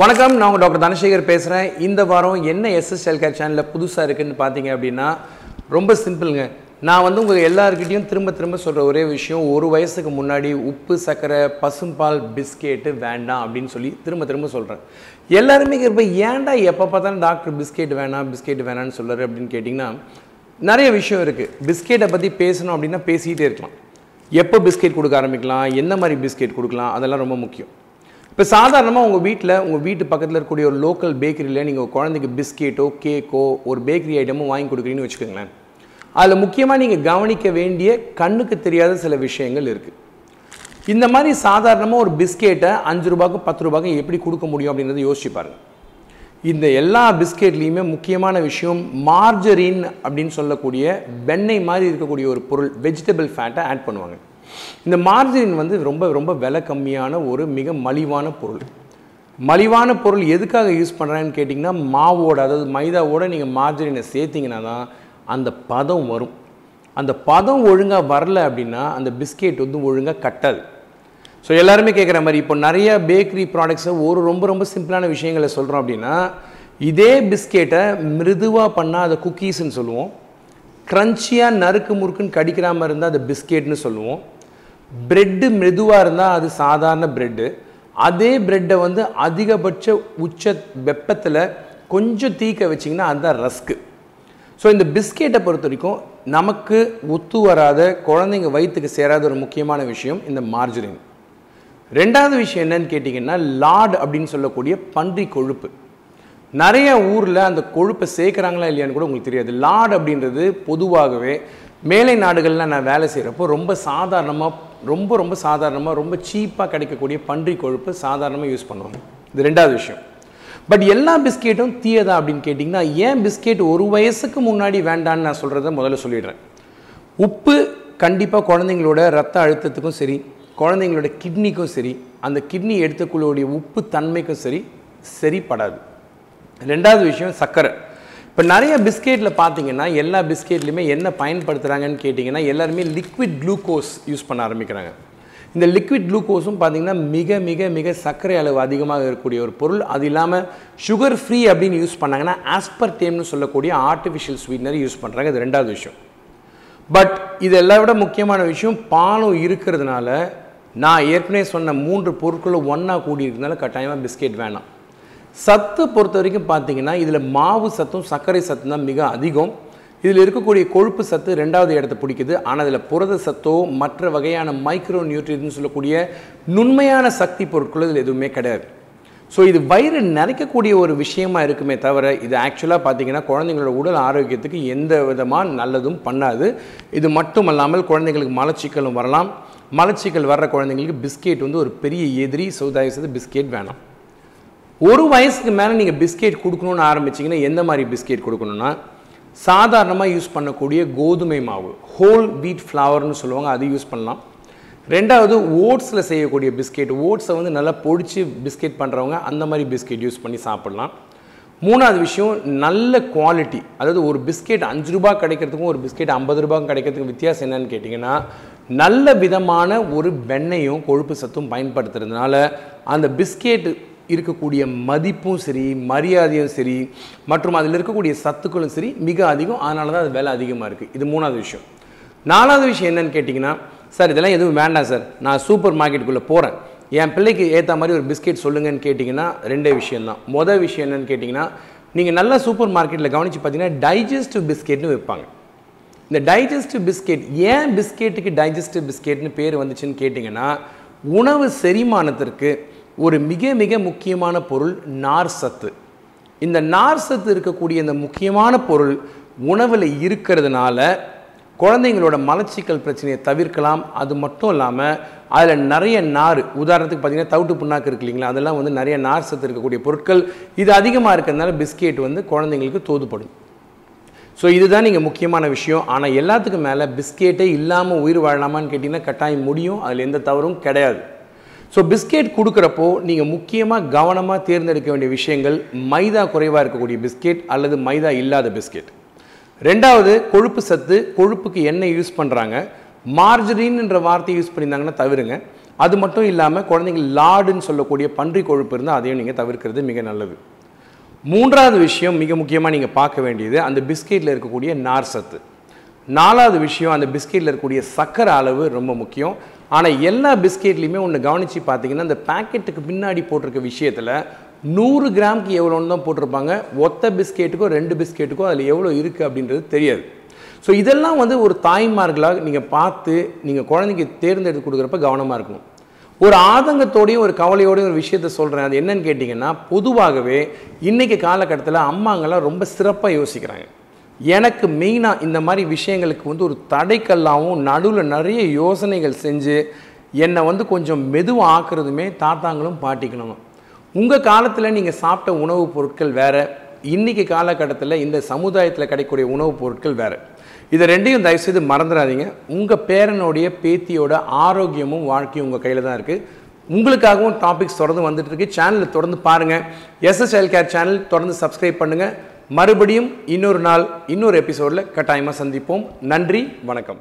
வணக்கம் நான் உங்கள் டாக்டர் தனசேகர் பேசுகிறேன் இந்த வாரம் என்ன எஸ்எஸ் கேர் சேனலில் புதுசாக இருக்குதுன்னு பார்த்தீங்க அப்படின்னா ரொம்ப சிம்பிளுங்க. நான் வந்து உங்கள் எல்லாருக்கிட்டையும் திரும்ப திரும்ப சொல்கிற ஒரே விஷயம் ஒரு வயசுக்கு முன்னாடி உப்பு சர்க்கரை பசும்பால் பிஸ்கெட்டு வேண்டாம் அப்படின்னு சொல்லி திரும்ப திரும்ப சொல்கிறேன் எல்லாருமே இப்போ ஏன்டா எப்போ பார்த்தாலும் டாக்டர் பிஸ்கெட் வேணாம் பிஸ்கெட் வேணாம்னு சொல்கிறாரு அப்படின்னு கேட்டிங்கன்னா நிறைய விஷயம் இருக்குது பிஸ்கெட்டை பற்றி பேசணும் அப்படின்னா பேசிக்கிட்டே இருக்கலாம். எப்போ பிஸ்கெட் கொடுக்க ஆரம்பிக்கலாம் என்ன மாதிரி பிஸ்கெட் கொடுக்கலாம் அதெல்லாம் ரொம்ப முக்கியம். இப்போ சாதாரணமாக உங்கள் வீட்டில் உங்கள் வீட்டு பக்கத்தில் இருக்கக்கூடிய ஒரு லோக்கல் பேக்கரியில் நீங்கள் குழந்தைக்கு பிஸ்கெட்டோ கேக்கோ ஒரு பேக்கரி ஐட்டமோ வாங்கி கொடுக்குறீங்கன்னு வச்சுக்கோங்களேன். அதில் முக்கியமாக நீங்கள் கவனிக்க வேண்டிய கண்ணுக்கு தெரியாத சில விஷயங்கள் இருக்குது இந்த மாதிரி சாதாரணமாக ஒரு பிஸ்கெட்டை அஞ்சு ரூபாய்க்கு பத்து ரூபாய்க்கு எப்படி கொடுக்க முடியும் அப்படின்றத யோசிச்சு பாருங்க. இந்த எல்லா பிஸ்கெட்லேயுமே முக்கியமான விஷயம் மார்ஜரின் அப்படின்னு சொல்லக்கூடிய வெண்ணெய் மாதிரி இருக்கக்கூடிய ஒரு பொருள் வெஜிடபிள் ஃபேட்டை ஆட் பண்ணுவாங்க. இந்த மார்ஜரின் வந்து ரொம்ப ரொம்ப விலை கம்மியான ஒரு மிக மலிவான பொருள். மலிவான பொருள் எதுக்காக யூஸ் பண்ணுறேன்னு கேட்டிங்கன்னா மாவோட அதாவது மைதாவோட நீங்கள் மார்ஜரினை சேர்த்திங்கன்னா தான் அந்த பதம் வரும். அந்த பதம் ஒழுங்காக வரல அப்படின்னா அந்த பிஸ்கெட் வந்து ஒழுங்காக கட்டாது. ஸோ எல்லாருமே கேட்குற மாதிரி இப்போ நிறைய பேக்கரி ப்ராடக்ட்ஸை ஒரு ரொம்ப ரொம்ப சிம்பிளான விஷயங்களை சொல்கிறோம் அப்படின்னா இதே பிஸ்கெட்டை மிருதுவாக பண்ணால் அதை குக்கீஸ்ன்னு சொல்லுவோம். க்ரன்ச்சியாக நறுக்கு முறுக்குன்னு கடிக்கிற மாதிரி இருந்தால் அதை பிஸ்கெட்னு சொல்லுவோம். பிரெட்டு மெதுவாக இருந்தால் அது சாதாரண பிரெட்டு அதே பிரெட்டை வந்து அதிகபட்ச உச்ச வெப்பத்தில் கொஞ்சம் தீக்க வச்சிங்கன்னா அதுதான் ரஸ்க்கு ஸோ இந்த பிஸ்கெட்டை பொறுத்த வரைக்கும் நமக்கு ஒத்து வராத குழந்தைங்க வயிற்றுக்கு சேராத ஒரு முக்கியமான விஷயம் இந்த மார்ஜரின் ரெண்டாவது விஷயம் என்னன்னு கேட்டிங்கன்னா லார்டு அப்படின்னு சொல்லக்கூடிய பன்றி கொழுப்பு. நிறைய ஊரில் அந்த கொழுப்பை சேர்க்குறாங்களா இல்லையான்னு கூட உங்களுக்கு தெரியாது. லார்டு அப்படின்றது பொதுவாகவே மேலை நாடுகளில் நான் வேலை செய்கிறப்போ ரொம்ப சாதாரணமாக ரொம்ப ரொம்ப சாதாரணமாக ரொம்ப சீப்பாக கிடைக்கக்கூடிய பன்றி கொழுப்பு சாதாரணமாக யூஸ் பண்ணுவாங்க. இது ரெண்டாவது விஷயம். பட் எல்லா பிஸ்கெட்டும் தீயதா அப்படின்னு கேட்டிங்கன்னா ஏன் பிஸ்கெட் ஒரு வயசுக்கு முன்னாடி வேண்டான்னு நான் சொல்கிறத முதல்ல சொல்லிடுறேன். உப்பு கண்டிப்பாக குழந்தைங்களோட ரத்த அழுத்தத்துக்கும் சரி குழந்தைங்களோட கிட்னிக்கும் சரி அந்த கிட்னி எடுத்துக்குள்ளோடைய உப்பு தன்மைக்கும் சரி சரிப்படாது. ரெண்டாவது விஷயம் சர்க்கரை இப்போ நிறைய பிஸ்கெட்டில் பார்த்தீங்கன்னா எல்லா பிஸ்கெட்லையுமே என்ன பயன்படுத்துகிறாங்கன்னு கேட்டிங்கன்னா எல்லாருமே லிக்விட் குளுக்கோஸ் யூஸ் பண்ண ஆரம்பிக்கிறாங்க. இந்த லிக்விட் குளுக்கோஸும் பார்த்தீங்கன்னா மிக மிக மிக சர்க்கரை அளவு அதிகமாக இருக்கக்கூடிய ஒரு பொருள். அது இல்லாமல் சுகர் ஃப்ரீ அப்படின்னு யூஸ் பண்ணாங்கன்னா ஆஸ்பர்டேம்னு சொல்லக்கூடிய ஆர்டிஃபிஷியல் ஸ்வீட்னர் யூஸ் பண்ணுறாங்க இது ரெண்டாவது விஷயம். பட் இது எல்லா விட முக்கியமான விஷயம் பாலும் இருக்கிறதுனால நான் ஏற்கனவே சொன்ன மூன்று பொருட்களும் ஒன்றா கூடி இருக்கிறதுனால கட்டாயமாக பிஸ்கெட் வேணாம். சத்து பொறுத்த வரைக்கும் பார்த்தீங்கன்னா இதில் மாவு சத்தும் சர்க்கரை சத்தும் தான் மிக அதிகம். இதில் இருக்கக்கூடிய கொழுப்பு சத்து ரெண்டாவது இடத்த பிடிக்குது. ஆனால் இதில் புரத சத்தோ மற்ற வகையான மைக்ரோ நியூட்ரியன் சொல்லக்கூடிய நுண்மையான சக்தி பொருட்களோ இதில் எதுவுமே கிடையாது. ஸோ இது வயிறு நிறைக்கக்கூடிய ஒரு விஷயமா இருக்குமே தவிர இது ஆக்சுவலாக பார்த்தீங்கன்னா குழந்தைங்களோட உடல் ஆரோக்கியத்துக்கு எந்த விதமாக நல்லதும் பண்ணாது. இது மட்டும் அல்லாமல் குழந்தைங்களுக்கு மலச்சிக்கலும் வரலாம். மலச்சிக்கல் வர்ற குழந்தைங்களுக்கு பிஸ்கெட் வந்து ஒரு பெரிய எதிரி ஸோ தயவுசெய்து பிஸ்கெட் வேணாம். ஒரு வயசுக்கு மேலே நீங்கள் பிஸ்கெட் கொடுக்கணும்னு ஆரம்பிச்சிங்கன்னா எந்த மாதிரி பிஸ்கெட் கொடுக்கணும்னா சாதாரணமாக யூஸ் பண்ணக்கூடிய கோதுமை மாவு ஹோல் வீட் ஃப்ளவர்னு சொல்லுவாங்க அது யூஸ் பண்ணலாம். ரெண்டாவது ஓட்ஸில் செய்யக்கூடிய பிஸ்கெட் ஓட்ஸை வந்து நல்லா பொடிச்சு பிஸ்கெட் பண்ணுறவங்க அந்த மாதிரி பிஸ்கெட் யூஸ் பண்ணி சாப்பிட்லாம். மூணாவது விஷயம் நல்ல குவாலிட்டி அதாவது ஒரு பிஸ்கெட் அஞ்சு ரூபா கிடைக்கிறதுக்கும் ஒரு பிஸ்கெட் ஐம்பது ரூபாய்க்கும் கிடைக்கிறதுக்கும் வித்தியாசம் என்னன்னு கேட்டிங்கன்னா நல்ல விதமான ஒரு வெண்ணையும் கொழுப்பு சத்தும் பயன்படுத்துறதுனால அந்த பிஸ்கெட் இருக்கக்கூடிய மதிப்பும் சரி மரியாதையும் சரி மற்றும் அதில் இருக்கக்கூடிய சத்துக்களும் சரி மிக அதிகம். அதனால தான் அது விலை அதிகமாக இருக்குது இது மூணாவது விஷயம். நாலாவது விஷயம் என்னன்னு கேட்டிங்கன்னா சார் இதெல்லாம் எதுவும் வேண்டாம் சார். நான் சூப்பர் மார்க்கெட்டுக்குள்ளே போகிறேன் என் பிள்ளைக்கு ஏற்ற மாதிரி ஒரு பிஸ்கெட் சொல்லுங்கன்னு கேட்டிங்கன்னா ரெண்டே விஷயந்தான் மொதல் விஷயம் என்னன்னு கேட்டிங்கன்னா நீங்கள் நல்லா சூப்பர் மார்க்கெட்டில் கவனித்து பார்த்தீங்கன்னா டைஜஸ்டிவ் பிஸ்கெட்னு வைப்பாங்க இந்த டைஜஸ்டிவ் பிஸ்கெட் ஏன் பிஸ்கெட்டுக்கு டைஜஸ்டிவ் பிஸ்கெட்னு பேர் வந்துச்சுன்னு கேட்டிங்கன்னா உணவு செரிமானத்திற்கு ஒரு மிக மிக முக்கியமான பொருள் நார் சத்து. இந்த நார் சத்து இருக்கக்கூடிய இந்த முக்கியமான பொருள் உணவில் இருக்கிறதுனால குழந்தைங்களோட மலச்சிக்கல் பிரச்சனையை தவிர்க்கலாம். அது மட்டும் இல்லாமல் அதில் நிறைய நார் உதாரணத்துக்கு பார்த்தீங்கன்னா தவிட்டு புண்ணாக்கு இருக்கு இல்லைங்களா? அதெல்லாம் வந்து நிறைய நார் சத்து இருக்கக்கூடிய பொருட்கள். இது அதிகமாக இருக்கிறதுனால பிஸ்கெட் வந்து குழந்தைங்களுக்கு தோதுப்படும் ஸோ இதுதான் நீங்கள் முக்கியமான விஷயம். ஆனால் எல்லாத்துக்கும் மேலே பிஸ்கெட்டே இல்லாமல் உயிர் வாழலாமான்னு கேட்டிங்கன்னா கட்டாயம் முடியும். அதில் எந்த தவறும் கிடையாது. ஸோ பிஸ்கெட் கொடுக்குறப்போ நீங்கள் முக்கியமாக கவனமாக தேர்ந்தெடுக்க வேண்டிய விஷயங்கள் மைதா குறைவாக இருக்கக்கூடிய பிஸ்கெட் அல்லது மைதா இல்லாத பிஸ்கெட் ரெண்டாவது கொழுப்பு சத்து கொழுப்புக்கு எண்ணெய் யூஸ் பண்ணுறாங்க மார்ஜரின்ன்ற வார்த்தையை யூஸ் பண்ணியிருந்தாங்கன்னா தவிருங்க. அது மட்டும் இல்லாமல் குழந்தைங்க லாடுன்னு சொல்லக்கூடிய பன்றி கொழுப்பு இருந்தால் அதையும் நீங்கள் தவிர்க்கிறது மிக நல்லது. மூன்றாவது விஷயம் மிக முக்கியமாக நீங்கள் பார்க்க வேண்டியது அந்த பிஸ்கெட்டில் இருக்கக்கூடிய நார் சத்து. நாலாவது விஷயம் அந்த பிஸ்கெட்டில் இருக்கக்கூடிய சக்கரை அளவு ரொம்ப முக்கியம். ஆனால் எல்லா பிஸ்கெட்லேயுமே ஒன்று கவனித்து பார்த்தீங்கன்னா அந்த பேக்கெட்டுக்கு பின்னாடி போட்டிருக்க விஷயத்தில் நூறு கிராமுக்கு எவ்வளோன்னு தான் போட்டிருப்பாங்க. ஒத்த பிஸ்கெட்டுக்கோ ரெண்டு பிஸ்கெட்டுக்கோ அதில் எவ்வளோ இருக்குது அப்படின்றது தெரியாது. ஸோ இதெல்லாம் வந்து ஒரு தாய்மார்களாக நீங்கள் பார்த்து நீங்கள் குழந்தைக்கு தேர்ந்தெடுத்து கொடுக்குறப்ப கவனமாக இருக்கணும். ஒரு ஆதங்கத்தோடையும் ஒரு கவலையோடையும் ஒரு விஷயத்த சொல்கிறேன் அது என்னன்னு கேட்டிங்கன்னா பொதுவாகவே இன்றைக்கி காலகட்டத்தில் அம்மாங்கள்லாம் ரொம்ப சிறப்பாக யோசிக்கிறாங்க. எனக்கு மெயினாக இந்த மாதிரி விஷயங்களுக்கு வந்து ஒரு தடைக்கல்லாகவும் நடுவில் நிறைய யோசனைகள் செஞ்சு என்னை வந்து கொஞ்சம் மெதுவாக ஆக்குறதுமே தாத்தாங்களும் பாட்டிக்கணும் உங்கள் காலத்தில் நீங்கள் சாப்பிட்ட உணவுப் பொருட்கள் வேறு இன்றைக்கி காலகட்டத்தில் இந்த சமுதாயத்தில் கிடைக்கக்கூடிய உணவுப் பொருட்கள் வேறு. இதை ரெண்டையும் தயவுசெய்து மறந்துடாதீங்க. உங்கள் பேரனுடைய பேத்தியோட ஆரோக்கியமும் வாழ்க்கையும் உங்கள் கையில் தான் இருக்குது உங்களுக்காகவும் டாபிக்ஸ் தொடர்ந்து வந்துட்டு இருக்கு. சேனலை தொடர்ந்து பாருங்கள் எஸ்எஸ்எல் கேர் சேனல் தொடர்ந்து சப்ஸ்கிரைப் பண்ணுங்கள் மறுபடியும் இன்னொரு நாள் இன்னொரு எபிசோடில் கட்டாயமாக சந்திப்போம். நன்றி வணக்கம்.